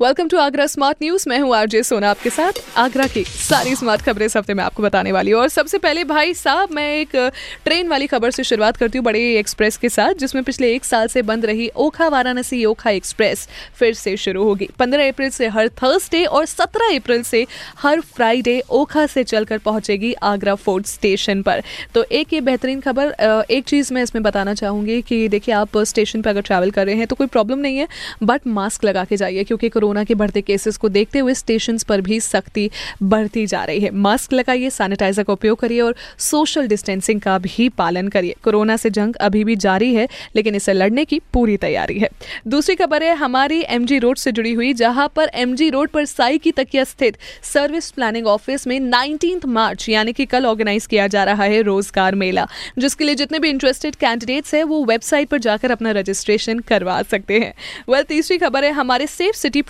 welcome to Agra smart news मैं हूँ RJ सोना आपके साथ। आगरा की सारी स्मार्ट खबरें इस हफ़्ते मैं आपको बताने वाली हूँ। और सबसे पहले भाई साहब, मैं एक ट्रेन वाली खबर से शुरुआत करती हूँ बड़े एक्सप्रेस के साथ, जिसमें पिछले एक साल से बंद रही ओखा वाराणसी ओखा एक्सप्रेस फिर से शुरू होगी। पंद्रह अप्रैल से हर थर्सडे और सत्रह अप्रैल से हर फ्राइडे ओखा से चलकर पहुंचेगी आगरा फोर्ट स्टेशन पर। तो एक ये बेहतरीन खबर एक चीज़ मैं इसमें बताना चाहूँगी कि देखिए आप स्टेशन पर अगर ट्रैवल कर रहे हैं तो कोई प्रॉब्लम नहीं है बट मास्क लगा के जाइए, क्योंकि कोरोना के बढ़ते केसेस को देखते हुए स्टेशन पर भी सख्ती बढ़ती जा रही है। मास्क लगाइए सैनिटाइजर का उपयोग करिए और सोशल डिस्टेंसिंग का भी पालन करिए। कोरोना से जंग अभी भी जारी है, लेकिन इसे लड़ने की पूरी तैयारी है। दूसरी खबर है, हमारी एमजी रोड से जुड़ी हुई, जहाँ पर एमजी रोड पर साई की तकिया स्थित सर्विस प्लानिंग ऑफ़िस में नाइनटीन मार्च, यानी कि कल ऑर्गेनाइज किया जा रहा है रोज़गार मेला, जिसके लिए जितने भी इंटरेस्टेड कैंडिडेट्स हैं, वो वेबसाइट पर जाकर अपना रजिस्ट्रेशन करवा सकते हैं। वेल तीसरी खबर है, हमारे सेफ़ सिटी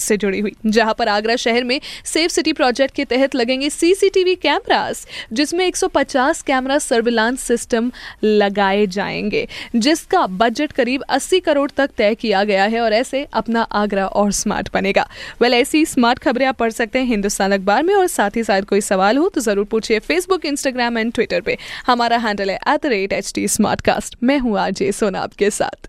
से जुड़ी हुई। जहाँ पर आगरा शहर में सेफ़ सिटी प्रोजेक्ट के तहत लगेंगे सीसीटीवी कैमरास, जिसमें 150 कैमरा सर्विलांस सिस्टम लगाए जाएँगे, जिसका बजट करीब 80 करोड़ तक तय किया गया है और ऐसे अपना आगरा और स्मार्ट बनेगा। वेल, ऐसी स्मार्ट खबरें आप पढ़ सकते हैं हिंदुस्तान अखबार में और साथ ही साथ कोई सवाल हो तो ज़रूर पूछिए फेसबुक इंस्टाग्राम एंड ट्विटर पे। हमारा हैंडल है at the rate H T मैं हूँ आरजे सोना आपके साथ।